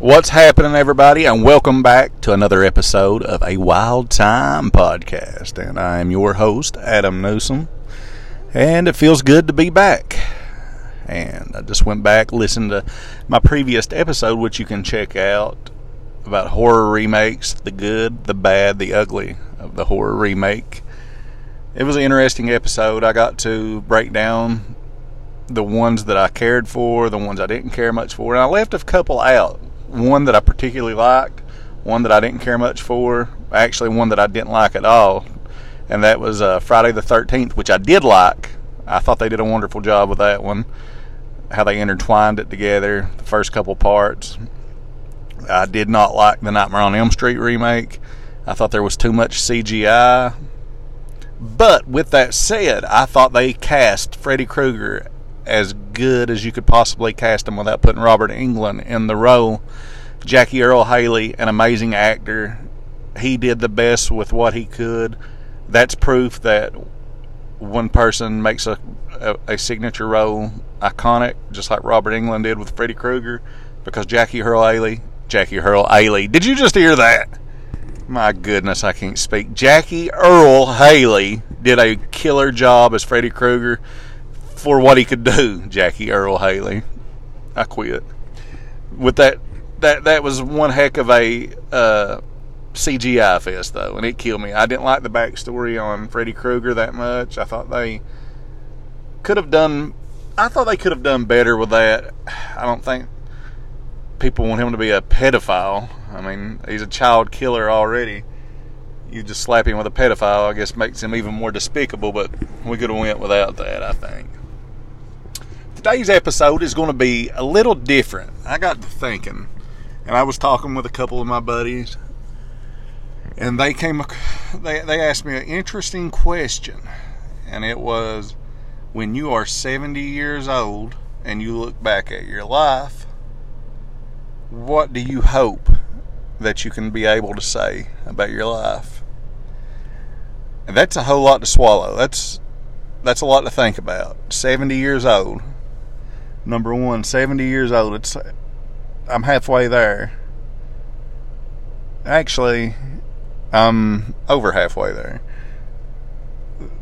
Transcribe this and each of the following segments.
What's happening, everybody, and welcome back to another episode of a Wild Time podcast. And I am your host, Adam Newsom, and it feels good to be back. And I just went back, listened to my previous episode, which you can check out about horror remakes the good, the bad, the ugly of the horror remake. It was an interesting episode. I got to break down the ones that I cared for, the ones I didn't care much for, and I left a couple out one that I particularly liked, one that I didn't care much for, actually one that I didn't like at all, and that was uh, Friday the 13th, which I did like. I thought they did a wonderful job with that one, how they intertwined it together, the first couple parts. I did not like the Nightmare on Elm Street remake. I thought there was too much CGI. But with that said, I thought they cast Freddy Krueger as good as you could possibly cast him without putting Robert Englund in the role. Jackie Earle Haley, an amazing actor, he did the best with what he could. That's proof that one person makes a, a, a signature role iconic, just like Robert Englund did with Freddy Krueger, because Jackie Earle Haley, Jackie Earle Haley, did you just hear that? My goodness, I can't speak. Jackie Earle Haley did a killer job as Freddy Krueger for what he could do, Jackie Earle Haley. I quit. With that, that that was one heck of a uh, CGI fest, though, and it killed me. I didn't like the backstory on Freddy Krueger that much. I thought they could have done. I thought they could have done better with that. I don't think people want him to be a pedophile. I mean, he's a child killer already. You just slap him with a pedophile, I guess, makes him even more despicable. But we could have went without that. I think today's episode is going to be a little different. I got to thinking, and I was talking with a couple of my buddies, and they came, they they asked me an interesting question, and it was, when you are 70 years old and you look back at your life, what do you hope that you can be able to say about your life? And that's a whole lot to swallow. That's that's a lot to think about. 70 years old number one, 70 years old. It's I'm halfway there. Actually, I'm over halfway there.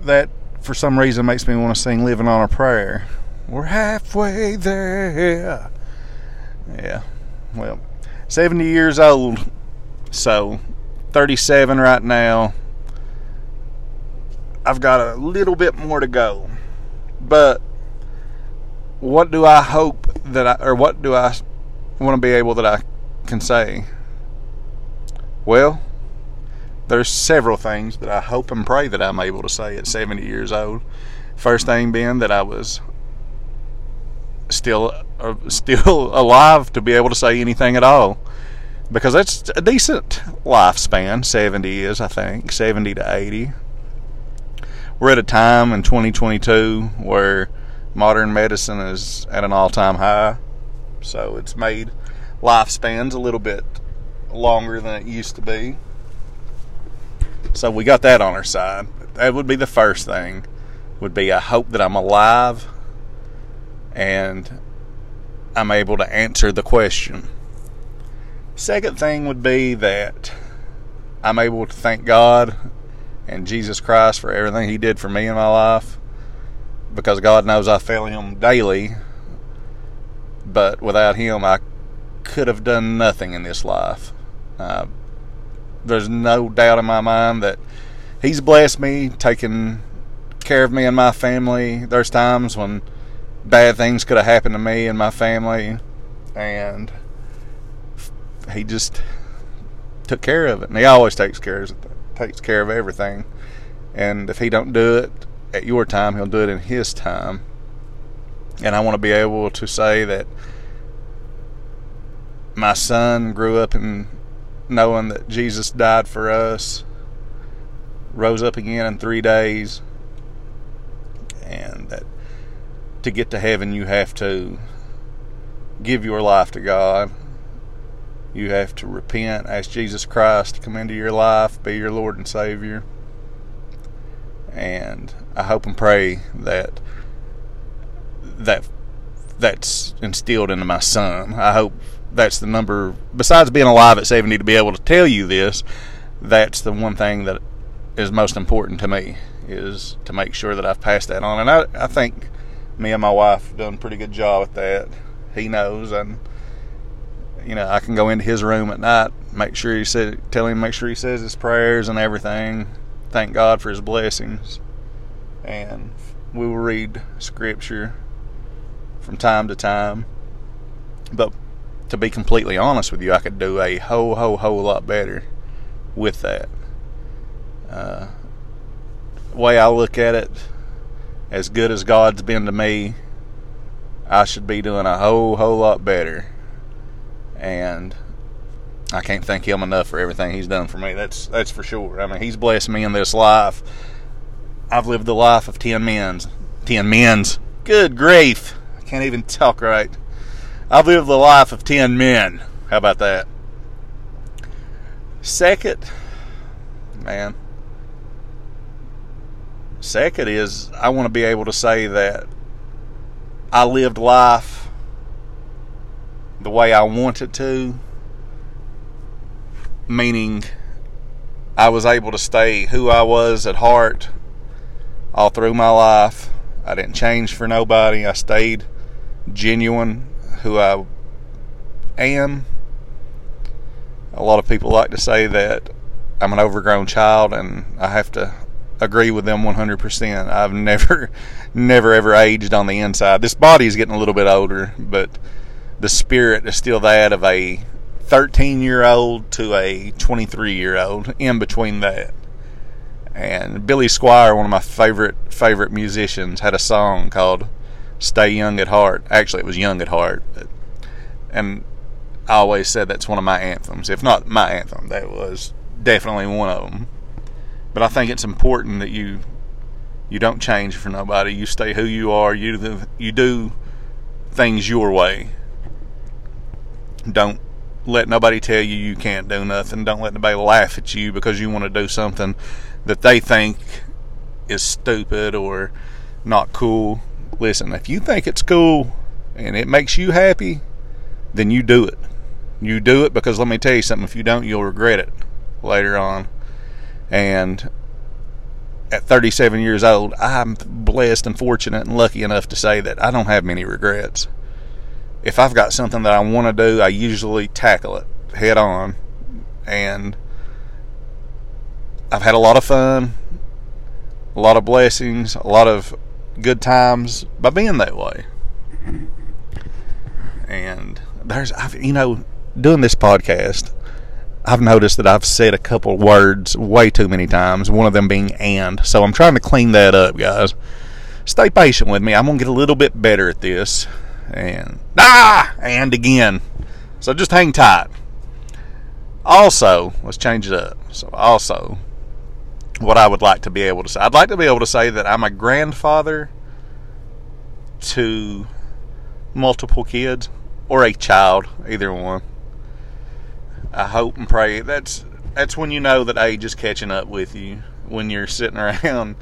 That for some reason makes me want to sing Living on a Prayer. We're halfway there. Yeah. Well, 70 years old. So 37 right now. I've got a little bit more to go. But what do I hope that I, or what do I want to be able that I can say? Well, there's several things that I hope and pray that I'm able to say at 70 years old. First thing being that I was still uh, still alive to be able to say anything at all, because that's a decent lifespan. 70 is, I think, 70 to 80. We're at a time in 2022 where modern medicine is at an all time high. So it's made lifespans a little bit longer than it used to be. So we got that on our side. That would be the first thing. Would be I hope that I'm alive and I'm able to answer the question. Second thing would be that I'm able to thank God and Jesus Christ for everything He did for me in my life because God knows I fail Him daily. But without Him, I could have done nothing in this life. Uh, there's no doubt in my mind that He's blessed me, taken care of me and my family. There's times when bad things could have happened to me and my family, and He just took care of it. And He always takes care of takes care of everything. And if He don't do it, at your time, He'll do it in His time. And I want to be able to say that my son grew up in knowing that Jesus died for us, rose up again in three days, and that to get to heaven, you have to give your life to God. You have to repent, ask Jesus Christ to come into your life, be your Lord and Savior. And I hope and pray that that that's instilled into my son. I hope that's the number. Besides being alive at 70 to be able to tell you this, that's the one thing that is most important to me is to make sure that I've passed that on. And I, I think me and my wife have done a pretty good job at that. He knows, and you know, I can go into his room at night, make sure he said, tell him, make sure he says his prayers and everything. Thank God for his blessings, and we will read scripture from time to time. But to be completely honest with you, I could do a whole, whole, whole lot better with that. Uh, way I look at it, as good as God's been to me, I should be doing a whole, whole lot better. And I can't thank Him enough for everything He's done for me. That's that's for sure. I mean, He's blessed me in this life. I've lived the life of ten men's. Ten men's. Good grief! I can't even talk right. I've lived the life of ten men. How about that? Second, man. Second is I want to be able to say that I lived life the way I wanted to, meaning I was able to stay who I was at heart all through my life. I didn't change for nobody. I stayed genuine who I am. A lot of people like to say that I'm an overgrown child and I have to agree with them 100%. I've never, never, ever aged on the inside. This body is getting a little bit older, but the spirit is still that of a 13 year old to a 23 year old, in between that. And Billy Squier, one of my favorite favorite musicians, had a song called "Stay Young at Heart." Actually, it was "Young at Heart," but, and I always said that's one of my anthems. If not my anthem, that was definitely one of them. But I think it's important that you you don't change for nobody. You stay who you are. You do, you do things your way. Don't let nobody tell you you can't do nothing. Don't let nobody laugh at you because you want to do something that they think is stupid or not cool. Listen, if you think it's cool and it makes you happy, then you do it. You do it because let me tell you something, if you don't, you'll regret it later on. And at 37 years old, I'm blessed and fortunate and lucky enough to say that I don't have many regrets. If I've got something that I want to do, I usually tackle it head on. And I've had a lot of fun, a lot of blessings, a lot of good times by being that way. And there's, I've, you know, doing this podcast, I've noticed that I've said a couple words way too many times, one of them being and. So I'm trying to clean that up, guys. Stay patient with me. I'm going to get a little bit better at this. And, ah, and again. So just hang tight. Also, let's change it up. So, also, what I would like to be able to say I'd like to be able to say that I'm a grandfather to multiple kids or a child, either one. I hope and pray that's that's when you know that age is catching up with you. When you're sitting around,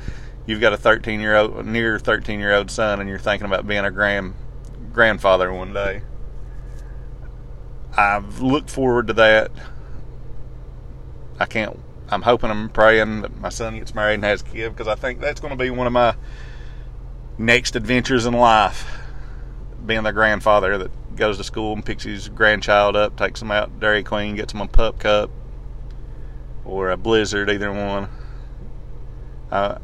you've got a 13 year old, near 13 year old son, and you're thinking about being a grand grandfather one day. I've looked forward to that. I can't. I'm hoping, I'm praying that my son gets married and has a kid because I think that's going to be one of my next adventures in life. Being the grandfather that goes to school and picks his grandchild up, takes him out Dairy Queen, gets him a pup cup or a blizzard, either one. I,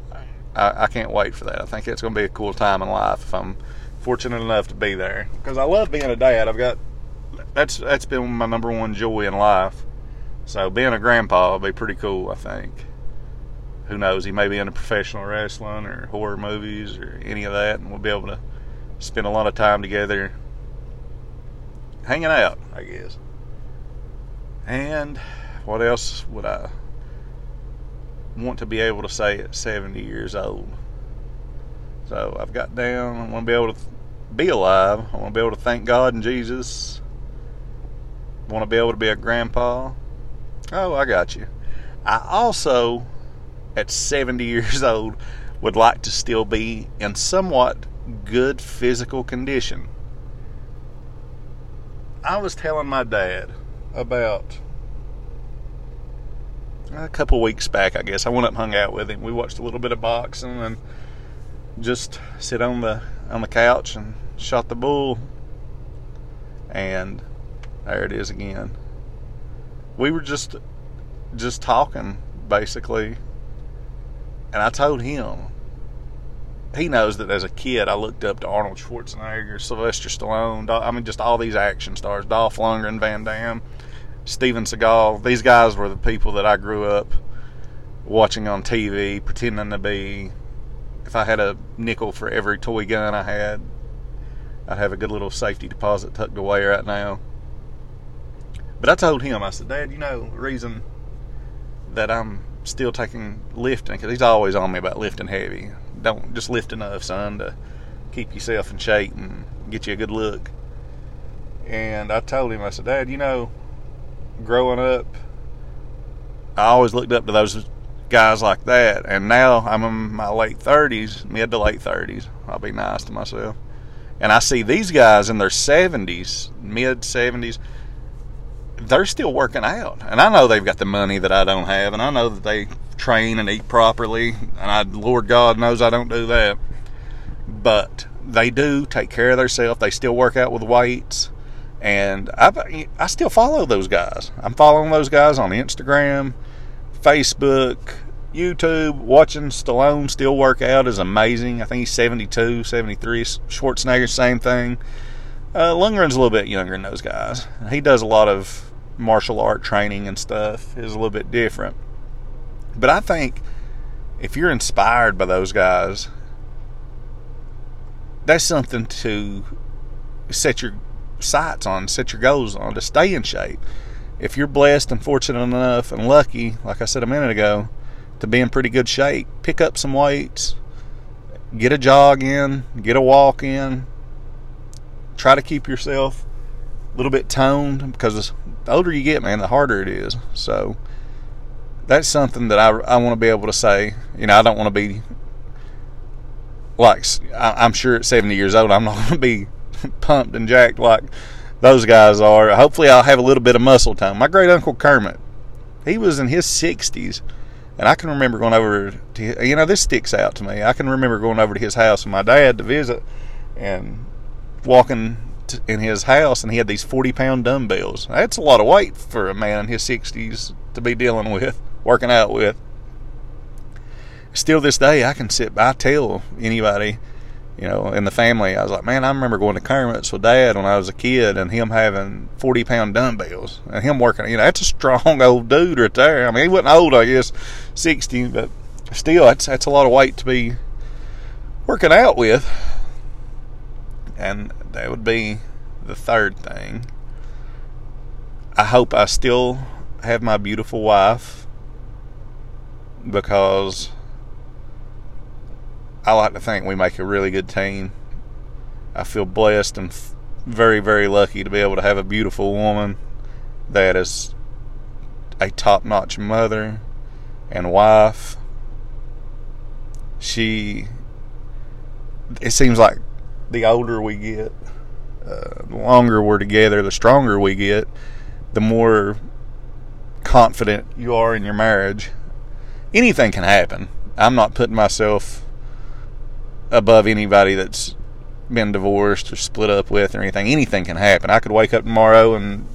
I can't wait for that. I think it's going to be a cool time in life if I'm fortunate enough to be there because I love being a dad. I've got that's that's been my number one joy in life. So being a grandpa will be pretty cool. I think. Who knows? He may be into professional wrestling or horror movies or any of that, and we'll be able to spend a lot of time together hanging out, I guess. And what else would I want to be able to say at 70 years old? So I've got down, I want to be able to be alive. I want to be able to thank God and Jesus. I want to be able to be a grandpa. Oh, I got you. I also, at 70 years old, would like to still be in somewhat good physical condition. I was telling my dad about a couple weeks back, I guess. I went up and hung out with him. We watched a little bit of boxing and just sit on the on the couch and shot the bull. And there it is again. We were just just talking basically. And I told him he knows that as a kid I looked up to Arnold Schwarzenegger, Sylvester Stallone, I mean just all these action stars, Dolph Lundgren, Van Damme, Steven Seagal. These guys were the people that I grew up watching on TV, pretending to be. If I had a nickel for every toy gun I had, I'd have a good little safety deposit tucked away right now. But I told him, I said, Dad, you know, the reason that I'm still taking lifting, because he's always on me about lifting heavy don't just lift enough, son, to keep yourself in shape and get you a good look. And I told him, I said, Dad, you know, growing up, I always looked up to those guys like that. And now I'm in my late 30s, mid to late 30s. I'll be nice to myself. And I see these guys in their 70s, mid 70s, they're still working out. And I know they've got the money that I don't have. And I know that they train and eat properly. And I, Lord God knows I don't do that. But they do take care of themselves. They still work out with weights. And I, I still follow those guys. I'm following those guys on Instagram, Facebook, YouTube. Watching Stallone still work out is amazing. I think he's 72, 73. Schwarzenegger, same thing. Uh, Lundgren's a little bit younger than those guys. He does a lot of martial art training and stuff. Is a little bit different. But I think if you're inspired by those guys, that's something to set your sights on, set your goals on, to stay in shape. If you're blessed and fortunate enough and lucky, like I said a minute ago, to be in pretty good shape, pick up some weights, get a jog in, get a walk in, try to keep yourself a little bit toned because the older you get, man, the harder it is. So, that's something that I, I want to be able to say. You know, I don't want to be like I'm sure at 70 years old, I'm not going to be pumped and jacked like those guys are. Hopefully, I'll have a little bit of muscle tone. My great uncle Kermit, he was in his 60s, and I can remember going over to you know this sticks out to me. I can remember going over to his house with my dad to visit, and walking in his house, and he had these 40 pound dumbbells. That's a lot of weight for a man in his 60s to be dealing with working out with. Still this day, I can sit by tell anybody, you know, in the family. I was like, man, I remember going to Kermit's with Dad when I was a kid, and him having forty pound dumbbells, and him working. You know, that's a strong old dude right there. I mean, he wasn't old, I guess, sixty, but still, that's that's a lot of weight to be working out with. And that would be the third thing. I hope I still have my beautiful wife because I like to think we make a really good team. I feel blessed and very, very lucky to be able to have a beautiful woman that is a top notch mother and wife. She, it seems like the older we get, uh, the longer we're together, the stronger we get, the more confident you are in your marriage anything can happen. I'm not putting myself above anybody that's been divorced or split up with or anything. Anything can happen. I could wake up tomorrow and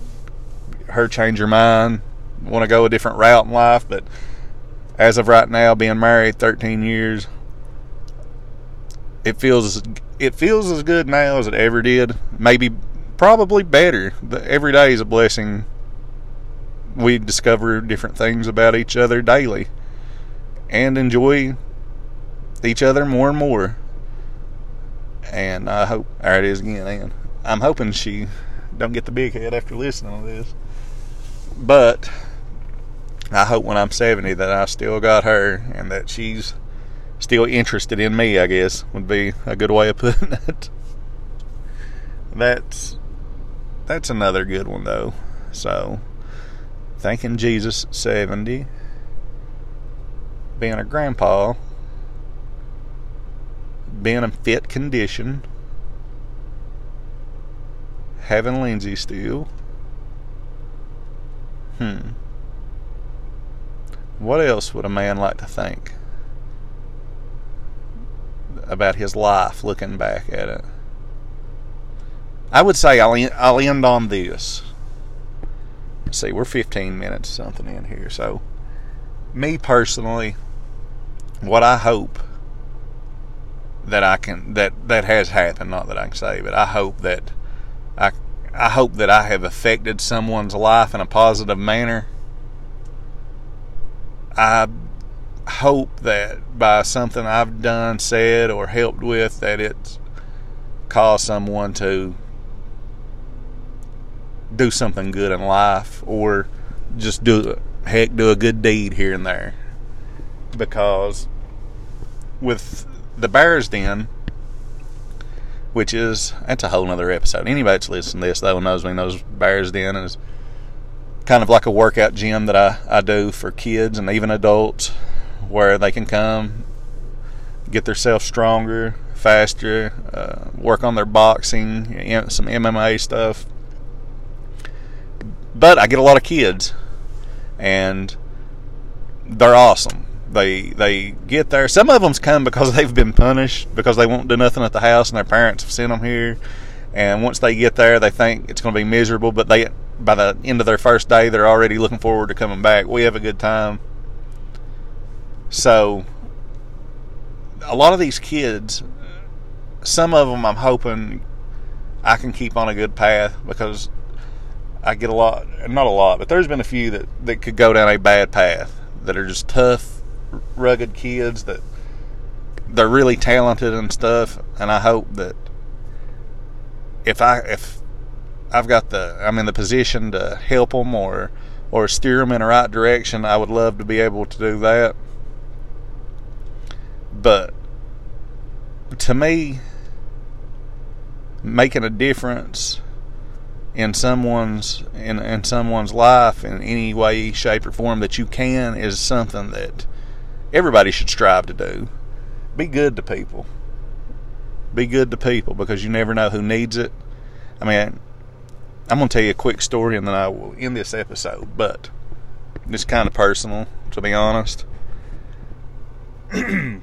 her change her mind, want to go a different route in life, but as of right now, being married 13 years, it feels it feels as good now as it ever did. Maybe, probably better. Every day is a blessing. We discover different things about each other daily and enjoy each other more and more. And I hope there it is again. And I'm hoping she don't get the big head after listening to this. But I hope when I'm 70 that I still got her and that she's still interested in me. I guess would be a good way of putting it. That's that's another good one though. So, thanking Jesus 70 being a grandpa, being in fit condition, having Lindsay still. Hmm. What else would a man like to think about his life looking back at it? I would say I'll I'll end on this. Let's see, we're 15 minutes something in here. So, me personally, what I hope that I can that that has happened, not that I can say, but I hope that I I hope that I have affected someone's life in a positive manner. I hope that by something I've done, said, or helped with, that it's caused someone to do something good in life or just do heck do a good deed here and there because with the bears den which is that's a whole nother episode. Anybody that's listening to this though knows me. Knows bears den is kind of like a workout gym that I, I do for kids and even adults where they can come get themselves stronger faster uh, work on their boxing some mma stuff. But I get a lot of kids, and they're awesome. They they get there. Some of them's come because they've been punished because they won't do nothing at the house, and their parents have sent them here. And once they get there, they think it's going to be miserable. But they by the end of their first day, they're already looking forward to coming back. We have a good time. So a lot of these kids, some of them, I'm hoping I can keep on a good path because I get a lot, not a lot, but there's been a few that, that could go down a bad path that are just tough, rugged kids that they're really talented and stuff. And I hope that if I if I've got the I'm in the position to help them or or steer them in the right direction, I would love to be able to do that. But to me, making a difference in someone's in, in someone's life in any way, shape, or form that you can is something that everybody should strive to do. Be good to people. Be good to people because you never know who needs it. I mean, I'm going to tell you a quick story and then I will end this episode, but it's kind of personal, to be honest. a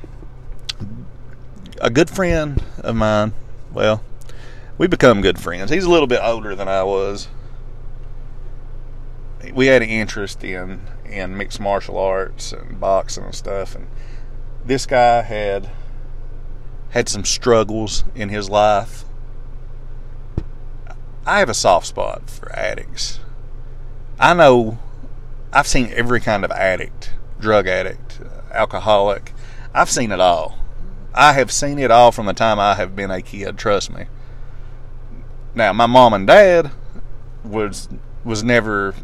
good friend of mine, well, we become good friends. He's a little bit older than I was. We had an interest in in mixed martial arts and boxing and stuff, and this guy had had some struggles in his life. I have a soft spot for addicts. I know I've seen every kind of addict, drug addict, uh, alcoholic. I've seen it all. I have seen it all from the time I have been a kid, trust me. Now, my mom and dad was was never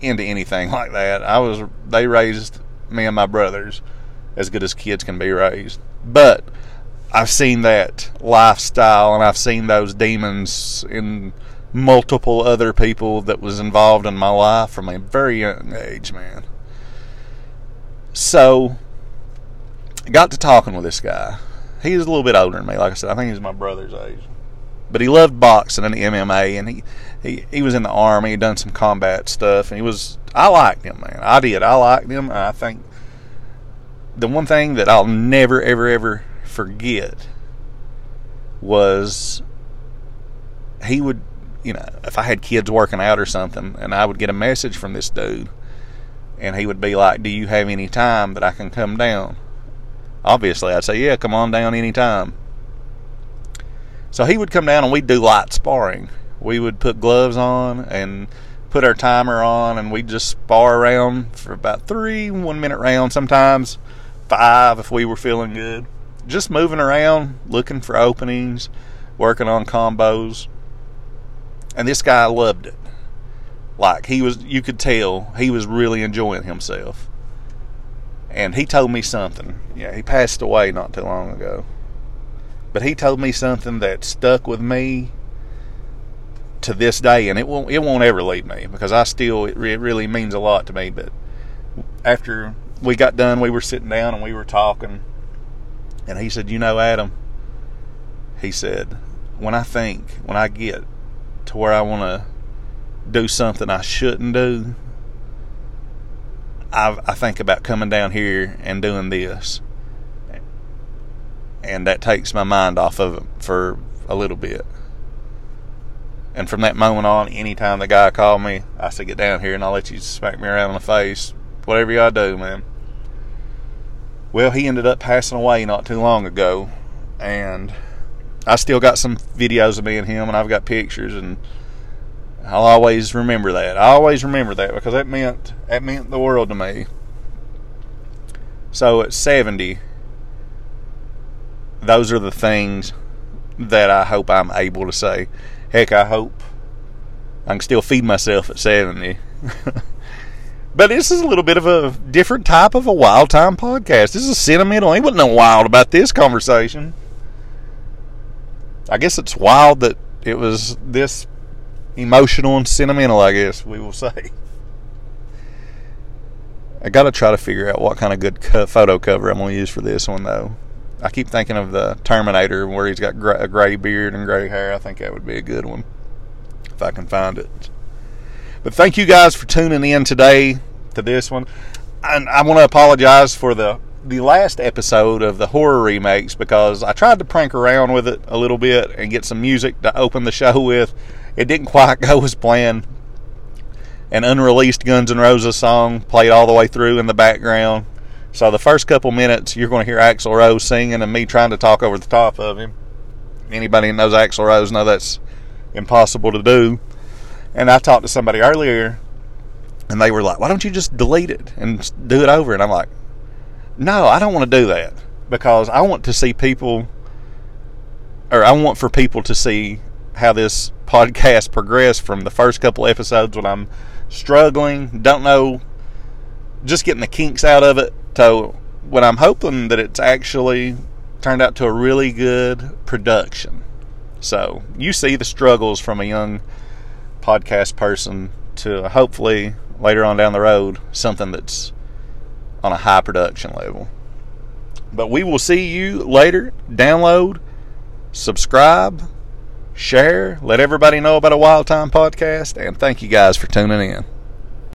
into anything like that. I was they raised me and my brothers as good as kids can be raised. But I've seen that lifestyle and I've seen those demons in multiple other people that was involved in my life from a very young age, man. So got to talking with this guy. He's a little bit older than me, like I said. I think he's my brother's age but he loved boxing and MMA, and he, he he was in the army, done some combat stuff, and he was. I liked him, man. I did. I liked him. I think the one thing that I'll never, ever, ever forget was he would, you know, if I had kids working out or something, and I would get a message from this dude, and he would be like, "Do you have any time that I can come down?" Obviously, I'd say, "Yeah, come on down anytime." So he would come down and we'd do light sparring. We would put gloves on and put our timer on and we'd just spar around for about three one minute rounds, sometimes five if we were feeling good. Just moving around, looking for openings, working on combos. And this guy loved it. Like he was you could tell he was really enjoying himself. And he told me something. Yeah, he passed away not too long ago. But he told me something that stuck with me to this day, and it won't it won't ever leave me because I still it, it really means a lot to me. But after we got done, we were sitting down and we were talking, and he said, "You know, Adam," he said, "when I think when I get to where I want to do something I shouldn't do, I, I think about coming down here and doing this. And that takes my mind off of it for a little bit. And from that moment on, anytime the guy called me, I said, Get down here and I'll let you smack me around in the face. Whatever gotta do, man. Well, he ended up passing away not too long ago. And I still got some videos of me and him, and I've got pictures, and I'll always remember that. I always remember that because that meant that meant the world to me. So at 70, those are the things that I hope I'm able to say. Heck, I hope I can still feed myself at 70. but this is a little bit of a different type of a wild time podcast. This is sentimental. Ain't wasn't no wild about this conversation. I guess it's wild that it was this emotional and sentimental, I guess we will say. I got to try to figure out what kind of good photo cover I'm going to use for this one, though. I keep thinking of the Terminator where he's got a gray beard and gray hair. I think that would be a good one if I can find it. But thank you guys for tuning in today to this one. And I want to apologize for the the last episode of the horror remakes because I tried to prank around with it a little bit and get some music to open the show with. It didn't quite go as planned. An unreleased Guns N' Roses song played all the way through in the background. So the first couple minutes, you're going to hear Axl Rose singing and me trying to talk over the top of him. Anybody that knows Axl Rose know that's impossible to do. And I talked to somebody earlier, and they were like, "Why don't you just delete it and do it over?" And I'm like, no, I don't want to do that because I want to see people, or I want for people to see how this podcast progressed from the first couple episodes when I'm struggling, don't know, just getting the kinks out of it, to what I'm hoping that it's actually turned out to a really good production. So you see the struggles from a young podcast person to hopefully later on down the road something that's on a high production level. But we will see you later. Download, subscribe, share, let everybody know about a Wild Time podcast, and thank you guys for tuning in.